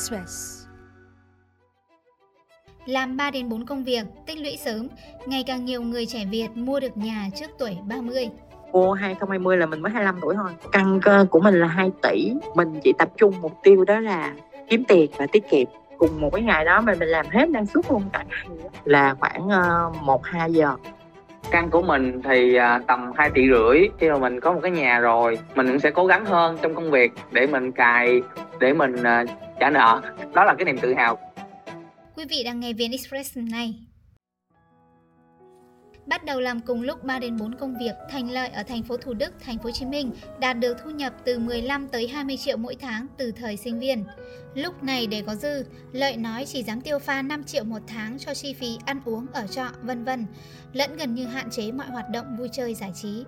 Express. Làm 3 đến 4 công việc, tích lũy sớm, ngày càng nhiều người trẻ Việt mua được nhà trước tuổi 30. Cô 2020 là mình mới 25 tuổi thôi. Căn cơ của mình là 2 tỷ. Mình chỉ tập trung mục tiêu đó là kiếm tiền và tiết kiệm. Cùng một cái ngày đó mà mình làm hết năng suất luôn cả ngày là khoảng uh, 1-2 giờ căn của mình thì à, tầm 2 tỷ rưỡi. Khi mà mình có một cái nhà rồi, mình cũng sẽ cố gắng hơn trong công việc để mình cài, để mình à, trả nợ. Đó là cái niềm tự hào. Quý vị đang nghe VN Express này Bắt đầu làm cùng lúc 3 đến 4 công việc, Thành Lợi ở thành phố Thủ Đức, thành phố Hồ Chí Minh đạt được thu nhập từ 15 tới 20 triệu mỗi tháng từ thời sinh viên. Lúc này để có dư, Lợi nói chỉ dám tiêu pha 5 triệu một tháng cho chi phí ăn uống ở trọ, vân vân, lẫn gần như hạn chế mọi hoạt động vui chơi giải trí.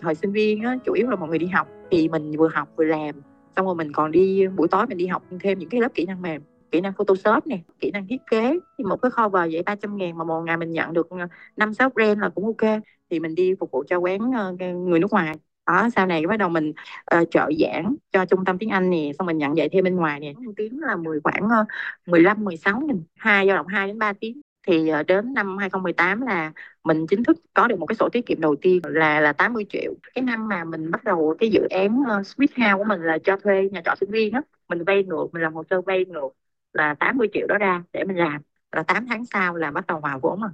Thời sinh viên á, chủ yếu là mọi người đi học thì mình vừa học vừa làm, xong rồi mình còn đi buổi tối mình đi học thêm những cái lớp kỹ năng mềm kỹ năng Photoshop này kỹ năng thiết kế. Thì một cái cover vậy 300 ngàn mà một ngày mình nhận được ờ, năm sáu brand là cũng ok. Thì mình đi phục vụ cho quán ờ, người nước ngoài. Đó sau này bắt đầu mình uh, trợ giảng cho trung tâm tiếng Anh nè xong mình nhận dạy thêm bên ngoài nè. Tiếng là 10 khoảng uh, 15 16 nghìn hai dao động 2 đến 3 tiếng. Thì uh, đến năm 2018 là mình chính thức có được một cái sổ tiết kiệm đầu tiên là là 80 triệu. Cái năm mà mình bắt đầu cái dự án uh, Sweet House của mình là cho thuê nhà trọ sinh viên á. Mình vay ngược mình làm hồ sơ vay ngược là 80 triệu đó ra để mình làm. Là 8 tháng sau là bắt đầu hòa vốn mà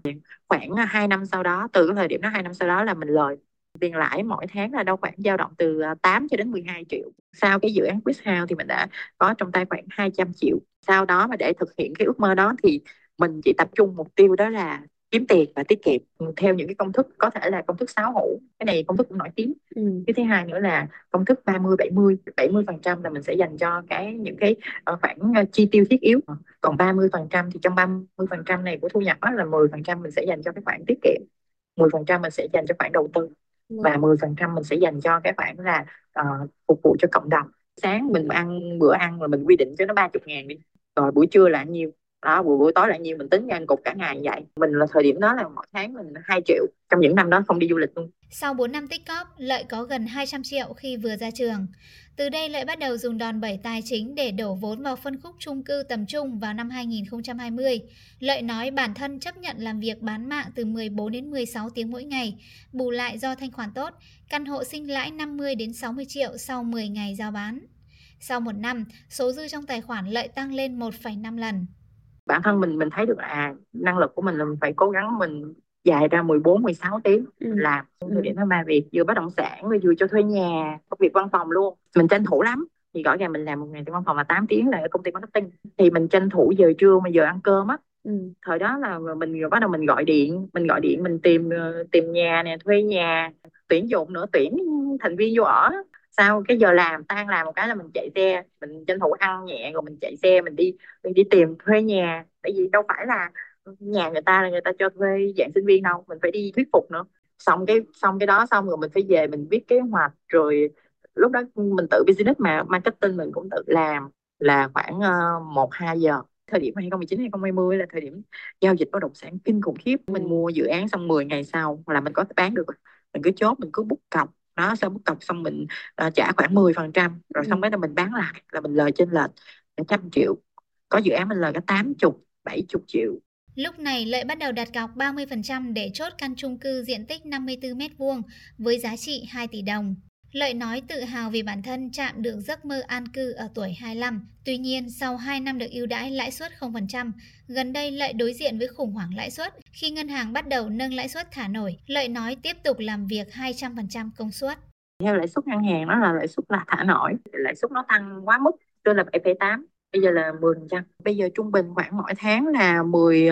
khoảng à, 2 năm sau đó, từ cái thời điểm đó 2 năm sau đó là mình lời tiền lãi mỗi tháng là đâu khoảng dao động từ à, 8 cho đến 12 triệu. Sau cái dự án Quiz House thì mình đã có trong tay khoảng 200 triệu. Sau đó mà để thực hiện cái ước mơ đó thì mình chỉ tập trung mục tiêu đó là kiếm tiền và tiết kiệm theo những cái công thức có thể là công thức sáu hữu cái này công thức cũng nổi tiếng. Ừ. cái thứ hai nữa là công thức 30 70 70 phần trăm là mình sẽ dành cho cái những cái uh, khoản uh, chi tiêu thiết yếu. Còn 30 phần trăm thì trong 30 phần trăm này của thu nhập đó là 10 phần trăm mình sẽ dành cho cái khoản tiết kiệm. 10 phần trăm mình sẽ dành cho khoản đầu tư và 10 phần trăm mình sẽ dành cho cái khoản là uh, phục vụ cho cộng đồng. Sáng mình ăn bữa ăn là mình quy định cho nó 30 ngàn đi rồi buổi trưa là nhiêu đó buổi buổi tối là nhiêu mình tính ra cục cả ngày như vậy mình là thời điểm đó là mỗi tháng mình 2 triệu trong những năm đó không đi du lịch luôn sau 4 năm tích cóp lợi có gần 200 triệu khi vừa ra trường từ đây lợi bắt đầu dùng đòn bẩy tài chính để đổ vốn vào phân khúc chung cư tầm trung vào năm 2020. Lợi nói bản thân chấp nhận làm việc bán mạng từ 14 đến 16 tiếng mỗi ngày, bù lại do thanh khoản tốt, căn hộ sinh lãi 50 đến 60 triệu sau 10 ngày giao bán. Sau một năm, số dư trong tài khoản lợi tăng lên 1,5 lần bản thân mình mình thấy được là à, năng lực của mình là mình phải cố gắng mình dài ra 14 16 tiếng ừ. làm thời điểm thứ ba việc vừa bất động sản vừa cho thuê nhà công việc văn phòng luôn. Mình tranh thủ lắm. Thì rõ ràng mình làm một ngày trong văn phòng là 8 tiếng là ở công ty marketing. Thì mình tranh thủ giờ trưa mà giờ ăn cơm á. Ừ. thời đó là mình bắt đầu mình gọi điện mình gọi điện mình tìm ờ, tìm nhà nè thuê nhà tuyển dụng nữa tuyển thành viên vô ở sau cái giờ làm tan làm một cái là mình chạy xe mình tranh thủ ăn nhẹ rồi mình chạy xe mình đi mình đi tìm thuê nhà. Tại vì đâu phải là nhà người ta là người ta cho thuê dạng sinh viên đâu mình phải đi thuyết phục nữa. Xong cái xong cái đó xong rồi mình phải về mình viết kế hoạch rồi lúc đó mình tự business mà marketing mình cũng tự làm là khoảng ờ, một uh, hai giờ. Thời điểm 2019 2020 là thời điểm giao dịch bất động sản kinh khủng khiếp. Mình mua dự án xong 10 ngày sau là mình có bán được. Mình cứ chốt mình cứ bút cọc đó sau bút cọc xong mình uh, trả khoảng 10 phần trăm rồi xong ừ. đó mình bán lại là mình lời trên lệch trăm triệu có dự án mình lời cả 80 70 triệu Lúc này Lợi bắt đầu đặt cọc 30% để chốt căn chung cư diện tích 54m2 với giá trị 2 tỷ đồng. Lợi nói tự hào vì bản thân chạm được giấc mơ an cư ở tuổi 25. Tuy nhiên, sau 2 năm được ưu đãi lãi suất 0%, gần đây Lợi đối diện với khủng hoảng lãi suất. Khi ngân hàng bắt đầu nâng lãi suất thả nổi, Lợi nói tiếp tục làm việc 200% công suất. Theo lãi suất ngân hàng nó là lãi suất là thả nổi, lãi suất nó tăng quá mức, tôi là 7,8 bây giờ là 10%. Bây giờ trung bình khoảng mỗi tháng là 10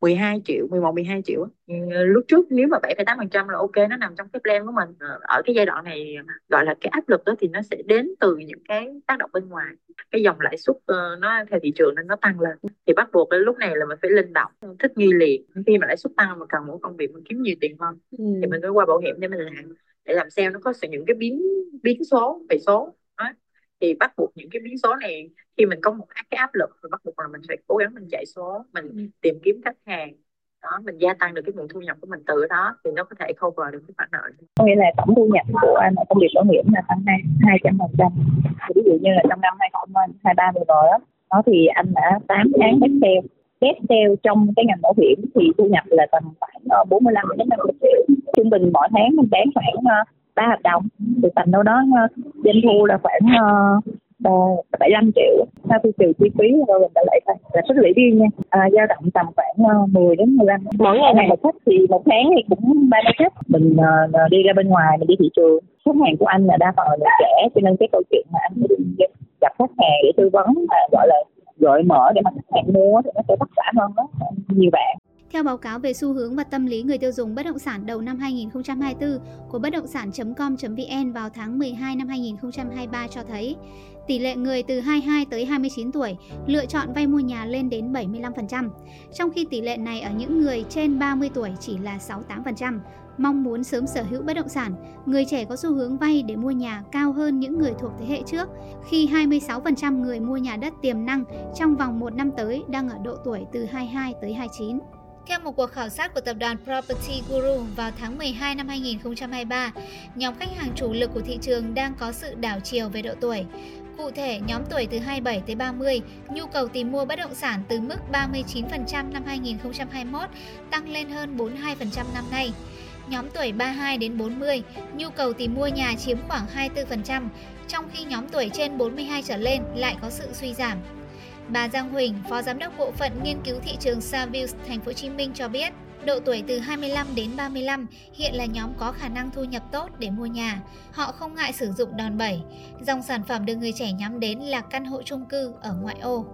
12 ờ, triệu, 11 12 triệu. Lúc trước nếu mà 7,8% là ok nó nằm trong cái plan của mình. Ờ, ở cái giai đoạn này gọi là cái áp lực đó thì nó sẽ đến từ những cái tác động bên ngoài. Cái dòng lãi suất ờ, nó theo thị trường nên nó tăng lên. Thì bắt buộc đến lúc này là mình phải linh động, thích nghi liền. Khi mà lãi suất tăng mà cần một công việc mình kiếm nhiều tiền hơn ừ. thì mình phải qua bảo hiểm để mình làm để làm sao nó có sự những cái biến biến số về số thì bắt buộc những cái biến số này khi mình có một cái áp lực thì bắt buộc là mình phải cố gắng mình chạy số mình ừ. tìm kiếm khách hàng. Đó mình gia tăng được cái nguồn thu nhập của mình từ đó thì nó có thể cover được cái khoản nợ. Có nghĩa là tổng thu nhập của anh ở công việc bảo hiểm là tăng hai hai trăm phần trăm. Ví dụ như là trong năm hai nghìn hai ba vừa rồi đó đó thì anh đã 8 tháng bếp sale bếp sale trong cái ngành bảo hiểm thì thu nhập là tầm khoảng 45 đến 50 triệu. Trung bình mỗi tháng mình bán khoảng ba hợp đồng. Thì tầm đâu đó doanh thu là khoảng uh, 75 triệu. Sau khi trừ chi phí rồi mình đã lại là suất lũy riêng nha. À, dao động tầm khoảng uh, 10 đến 15 mỗi ngày này một khách thì một tháng thì cũng ba mươi khách. Mình uh, đi ra bên ngoài mình đi thị trường. Khách hàng của anh là đa phần là người trẻ cho nên cái câu chuyện mà anh đi gặp khách hàng để tư vấn và gọi là gợi mở để mà khách hàng mua thì nó sẽ vất vả hơn đó nhiều bạn theo báo cáo về xu hướng và tâm lý người tiêu dùng bất động sản đầu năm 2024 của bất động sản.com.vn vào tháng 12 năm 2023 cho thấy, tỷ lệ người từ 22 tới 29 tuổi lựa chọn vay mua nhà lên đến 75%, trong khi tỷ lệ này ở những người trên 30 tuổi chỉ là 68%. Mong muốn sớm sở hữu bất động sản, người trẻ có xu hướng vay để mua nhà cao hơn những người thuộc thế hệ trước, khi 26% người mua nhà đất tiềm năng trong vòng một năm tới đang ở độ tuổi từ 22 tới 29. Theo một cuộc khảo sát của tập đoàn Property Guru vào tháng 12 năm 2023, nhóm khách hàng chủ lực của thị trường đang có sự đảo chiều về độ tuổi. Cụ thể, nhóm tuổi từ 27 tới 30, nhu cầu tìm mua bất động sản từ mức 39% năm 2021 tăng lên hơn 42% năm nay. Nhóm tuổi 32 đến 40, nhu cầu tìm mua nhà chiếm khoảng 24%, trong khi nhóm tuổi trên 42 trở lên lại có sự suy giảm. Bà Giang Huỳnh, Phó Giám đốc Bộ phận Nghiên cứu thị trường Savills Thành phố Hồ Chí Minh cho biết, độ tuổi từ 25 đến 35 hiện là nhóm có khả năng thu nhập tốt để mua nhà. Họ không ngại sử dụng đòn bẩy. Dòng sản phẩm được người trẻ nhắm đến là căn hộ chung cư ở ngoại ô.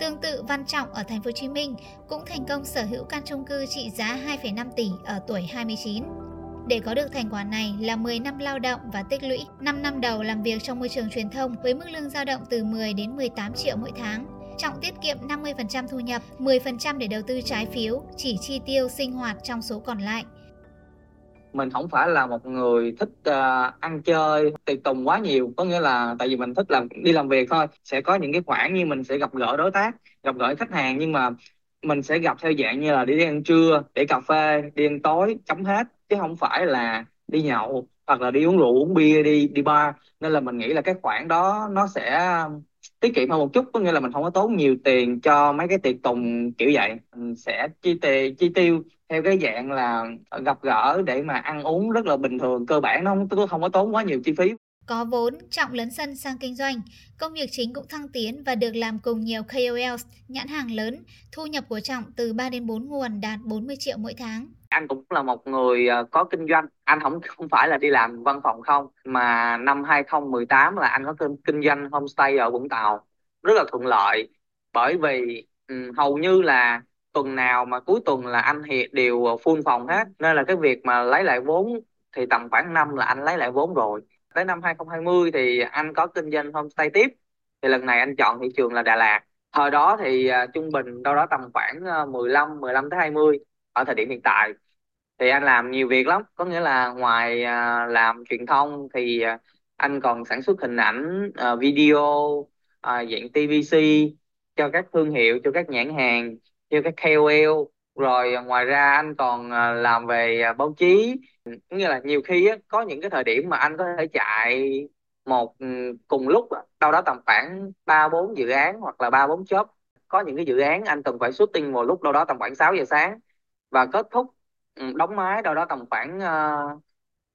Tương tự Văn Trọng ở Thành phố Hồ Chí Minh cũng thành công sở hữu căn chung cư trị giá 2,5 tỷ ở tuổi 29. Để có được thành quả này là 10 năm lao động và tích lũy 5 năm đầu làm việc trong môi trường truyền thông với mức lương dao động từ 10 đến 18 triệu mỗi tháng. Trọng tiết kiệm 50% thu nhập, 10% để đầu tư trái phiếu, chỉ chi tiêu sinh hoạt trong số còn lại. Mình không phải là một người thích uh, ăn chơi, tiệc tùng quá nhiều, có nghĩa là tại vì mình thích làm đi làm việc thôi, sẽ có những cái khoản như mình sẽ gặp gỡ đối tác, gặp gỡ khách hàng nhưng mà mình sẽ gặp theo dạng như là đi, ăn trưa, để cà phê, đi ăn tối, chấm hết. Chứ không phải là đi nhậu hoặc là đi uống rượu uống bia đi đi bar. Nên là mình nghĩ là cái khoản đó nó sẽ um, tiết kiệm hơn một chút. Có nghĩa là mình không có tốn nhiều tiền cho mấy cái tiệc tùng kiểu vậy. Mình sẽ chi tiền chi tiêu theo cái dạng là gặp gỡ để mà ăn uống rất là bình thường cơ bản. Nó không, không có tốn quá nhiều chi phí có vốn, Trọng lấn sân sang kinh doanh. Công việc chính cũng thăng tiến và được làm cùng nhiều KOLs, nhãn hàng lớn. Thu nhập của Trọng từ 3 đến 4 nguồn đạt 40 triệu mỗi tháng. Anh cũng là một người ờ, có kinh doanh. Anh không không phải là đi làm văn phòng không, mà năm 2018 là anh có kinh, kinh doanh homestay ở Vũng Tàu. Rất là thuận lợi. Bởi vì um, hầu như là tuần nào mà cuối tuần là anh hiện đều full phòng hết. Nên là cái việc mà lấy lại vốn thì tầm khoảng năm là anh lấy lại vốn rồi tới năm 2020 thì anh có kinh doanh homestay tiếp. Thì lần này anh chọn thị trường là Đà Lạt. Thời đó thì à, trung bình đâu đó tầm khoảng à, 15 15 tới 20 ở thời điểm hiện tại. Thì anh làm nhiều việc lắm. Có nghĩa là ngoài à, làm truyền thông thì anh còn sản xuất hình ảnh uh, video uh, dạng TVC cho các thương hiệu cho các nhãn hàng cho các KOL rồi ngoài ra anh còn làm về báo chí cũng như là nhiều khi á, có những cái thời điểm mà anh có thể chạy một ừ, cùng lúc đâu đó tầm khoảng ba bốn dự án hoặc là ba bốn job có những cái dự án anh cần phải shooting một lúc đâu đó tầm khoảng 6 giờ sáng và kết thúc ừ, đóng máy đâu đó tầm khoảng uh,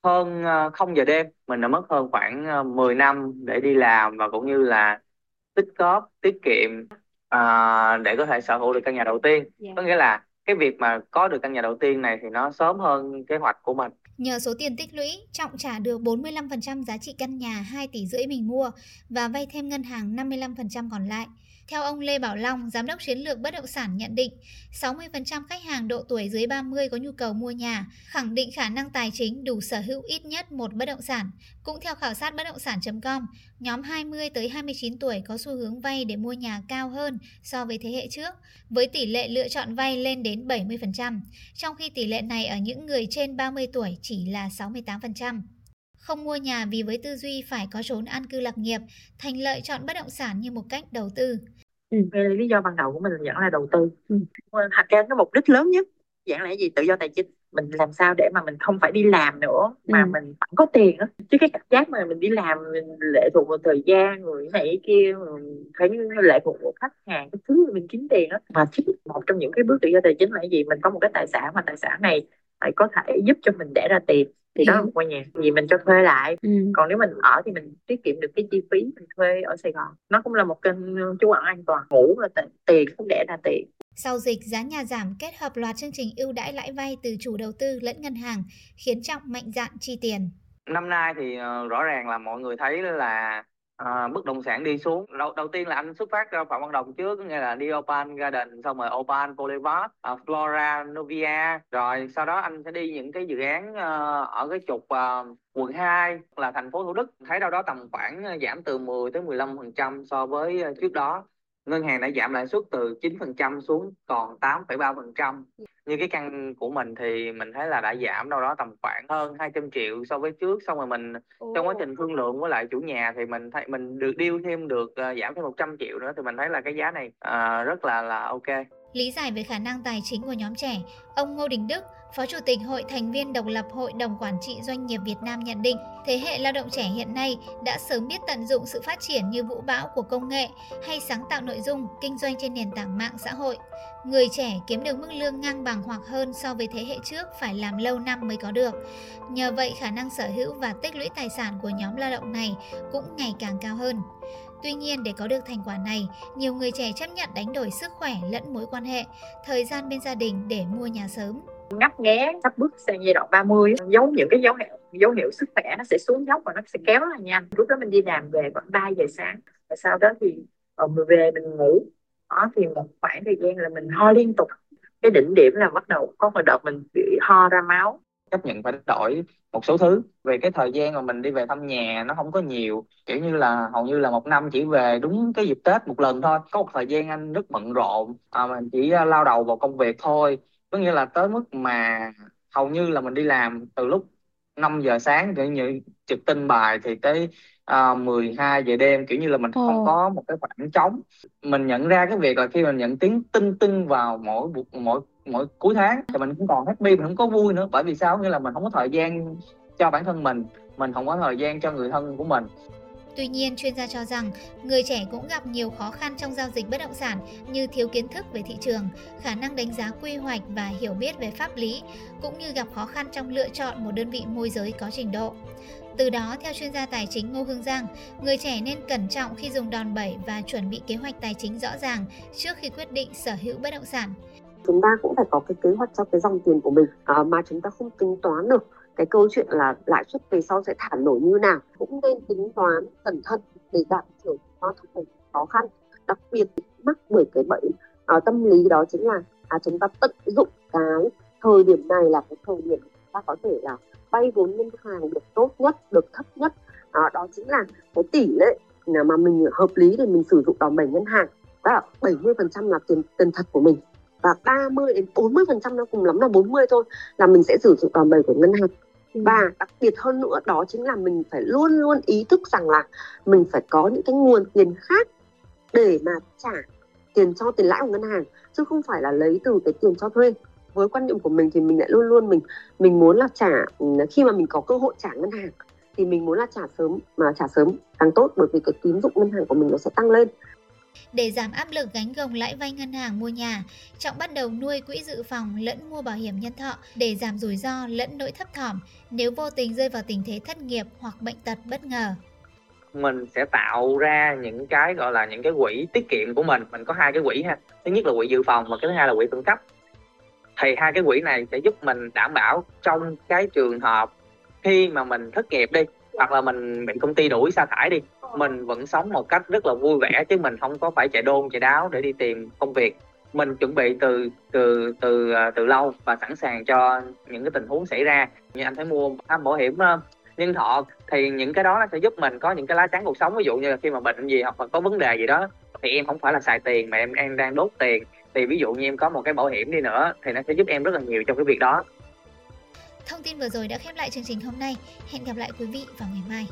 hơn uh, 0 giờ đêm mình đã mất hơn khoảng uh, 10 năm để đi làm và cũng như là tích góp tiết kiệm uh, để có thể sở hữu được căn nhà đầu tiên. Dạ. có nghĩa là cái việc mà có được căn nhà đầu tiên này thì nó sớm hơn kế hoạch của mình. Nhờ số tiền tích lũy, Trọng trả được 45% giá trị căn nhà 2 tỷ rưỡi mình mua và vay thêm ngân hàng 55% còn lại. Theo ông Lê Bảo Long, giám đốc chiến lược bất động sản nhận định, 60% khách hàng độ tuổi dưới 30 có nhu cầu mua nhà, khẳng định khả năng tài chính đủ sở hữu ít nhất một bất động sản. Cũng theo khảo sát bất động sản.com, nhóm 20 tới 29 tuổi có xu hướng vay để mua nhà cao hơn so với thế hệ trước, với tỷ lệ lựa chọn vay lên đến 70%, trong khi tỷ lệ này ở những người trên 30 tuổi chỉ là 68% không mua nhà vì với tư duy phải có trốn an cư lạc nghiệp, thành lợi chọn bất động sản như một cách đầu tư. Ừ, lý do ban đầu của mình vẫn là đầu tư. Ừ. Hạt cái mục đích lớn nhất, dạng là gì? Tự do tài chính. mình làm sao để mà mình không phải đi làm nữa mà Ừ. mình vẫn có tiền á chứ cái cảm giác mà mình đi làm mình lệ thuộc vào thời gian rồi này kia phải lệ thuộc vào khách hàng cái thứ mình kiếm tiền á mà chính một trong những cái bước tự do tài chính là gì mình có một cái tài sản mà tài sản này phải có thể giúp cho mình đẻ ra tiền thì đó là Hiểu. một ngôi nhà vì mình cho thuê lại Ừ. còn nếu mình ở thì mình tiết kiệm được cái chi phí mình thuê ở Sài Gòn nó cũng là một kênh trú ẩn an toàn ngủ là t- tiền không đẻ ra tiền Sau dịch, giá nhà giảm kết hợp loạt chương trình ưu đãi lãi vay từ chủ đầu tư lẫn ngân hàng, khiến Trọng mạnh dạn chi tiền. năm nay thì ờ, rõ ràng là mọi người thấy là À, bất động sản đi xuống. Đầu, đầu tiên là anh xuất phát ra Phạm Văn Đồng trước nghe là đi Opal Garden xong rồi Opal Boulevard ờ, Flora Novia. Rồi sau đó anh sẽ đi những cái dự án uh, ở cái trục uh, quận 2 là thành phố Thủ Đức. Thấy đâu đó tầm khoảng ờ, giảm từ 10 tới 15 phần trăm so với trước đó. Ngân hàng đã giảm lãi suất từ 9 phần trăm xuống còn 8,3 phần trăm như cái căn của mình thì mình thấy là đã giảm đâu đó tầm khoảng hơn 200 triệu so với trước xong rồi mình trong quá trình thương lượng với lại chủ nhà thì mình thấy mình được điêu thêm được ờ, giảm thêm 100 triệu nữa thì mình thấy là cái giá này ờ, rất là là ok Lý giải về khả năng tài chính của nhóm trẻ, ông Ngô Đình Đức, Phó Chủ tịch Hội thành viên độc lập Hội đồng Quản trị Doanh nghiệp Việt Nam nhận định, thế hệ lao động trẻ hiện nay đã sớm biết tận dụng sự phát triển như vũ bão của công nghệ hay sáng tạo nội dung, kinh doanh trên nền tảng mạng xã hội. Người trẻ kiếm được mức lương ngang bằng hoặc hơn so với thế hệ trước phải làm lâu năm mới có được. Nhờ vậy, khả năng sở hữu và tích lũy tài sản của nhóm lao động này cũng ngày càng cao hơn. Tuy nhiên để có được thành quả này, nhiều người trẻ chấp nhận đánh đổi sức khỏe lẫn mối quan hệ, thời gian bên gia đình để mua nhà sớm. ngấp nghé sắp bước sang giai đoạn 30 giống dấu những cái dấu hiệu dấu hiệu sức khỏe nó sẽ xuống dốc và nó sẽ kéo là nhanh. Lúc đó mình đi làm về khoảng 3 giờ sáng và sau đó thì ờ, mình về mình ngủ. Đó thì một khoảng thời gian là mình ho liên tục. Cái đỉnh điểm là bắt đầu có một đợt mình bị ho ra máu chấp nhận phải đổi một số thứ. Về cái thời gian mà mình đi về thăm nhà nó không có nhiều kiểu như là hầu như là một năm chỉ về đúng cái dịp Tết một lần thôi. Có một thời gian anh rất bận rộn à, mình chỉ à, lao đầu vào công việc thôi. Có nghĩa là tới mức mà hầu như là mình đi làm từ lúc 5 giờ sáng kiểu như trực tin bài thì tới à, 12 giờ đêm kiểu như là mình không Ồ. có một cái khoảng trống. Mình nhận ra cái việc là khi mình nhận tiếng tinh tinh vào mỗi bu- mỗi mỗi cuối tháng thì mình cũng còn happy mình không có vui nữa. Bởi vì sao? Nghĩa là mình không có thời gian cho bản thân mình mình không có thời gian cho người thân của mình Tuy nhiên, chuyên gia cho rằng người trẻ cũng gặp nhiều khó khăn trong giao dịch bất động sản như thiếu kiến thức về thị trường, khả năng đánh giá quy hoạch và hiểu biết về pháp lý, cũng như gặp khó khăn trong lựa chọn một đơn vị môi giới có trình độ. Từ đó, theo chuyên gia tài chính Ngô Hương Giang, người trẻ nên cẩn trọng khi dùng đòn bẩy và chuẩn bị kế hoạch tài chính rõ ràng trước khi quyết định sở hữu bất động sản. chúng ta cũng phải có cái kế hoạch cho cái dòng tiền của mình à, mà chúng ta không tính toán được cái câu chuyện là lãi suất về sau sẽ thả nổi như nào cũng nên tính toán cẩn thận để giảm thiểu nó thúc khó khăn. Đặc biệt mắc bởi cái bẫy à, tâm lý đó chính là à, chúng ta tận dụng cái thời điểm này là cái thời điểm chúng ta có thể là vay vốn ngân hàng được tốt nhất được thấp nhất. À, đó chính là cái tỷ lệ mà mình hợp lý để mình sử dụng đòn bẩy ngân hàng đó là 70% là tiền tiền thật của mình và 30 đến 40 phần trăm nó cùng lắm là 40 thôi là mình sẽ sử dụng đòn bẩy của ngân hàng. Ừ. và đặc biệt hơn nữa, đó chính là mình phải luôn luôn ý thức rằng là mình phải có những cái nguồn tiền khác để mà trả tiền cho tiền lãi của ngân hàng, chứ không phải là lấy từ cái tiền cho thuê. Với quan niệm của mình thì mình lại luôn luôn mình mình muốn là trả ừ, khi mà mình có cơ hội trả ngân hàng thì mình muốn là trả sớm, mà trả sớm càng tốt, bởi vì cái tín dụng ngân hàng của mình nó sẽ tăng lên. Để giảm áp lực gánh gồng lãi vay ngân hàng mua nhà, Trọng bắt đầu nuôi quỹ dự phòng lẫn mua bảo hiểm nhân thọ để giảm rủi ro lẫn nỗi thấp thỏm nếu vô tình rơi vào tình thế thất nghiệp hoặc bệnh tật bất ngờ. mình sẽ tạo ra những cái gọi là những cái quỹ tiết kiệm của mình. Mình có hai cái quỹ ha. Thứ nhất là quỹ dự phòng và cái thứ hai là quỹ khẩn cấp. Thì hai cái quỹ này sẽ giúp mình đảm bảo trong cái trường hợp khi mà mình thất nghiệp đi hoặc là mình bị công ty đuổi sa thải đi, mình vẫn sống một cách rất là vui vẻ chứ mình không có phải chạy đôn, chạy đáo để đi tìm công việc. Mình chuẩn bị từ từ từ à, từ lâu và sẵn sàng cho những cái tình huống xảy ra. Như anh phải mua bảo hiểm à, nhân thọ thì những cái đó nó sẽ giúp mình có những cái lá chắn cuộc sống. Ví dụ như là khi mà bệnh gì hoặc là có vấn đề gì đó thì em không phải là xài tiền mà em em đang đốt tiền. Thì ví dụ như em có một cái bảo hiểm đi nữa thì nó sẽ giúp em rất là nhiều trong cái việc đó. Thông tin vừa rồi đã khép lại chương trình hôm nay. Hẹn gặp lại quý vị vào ngày mai.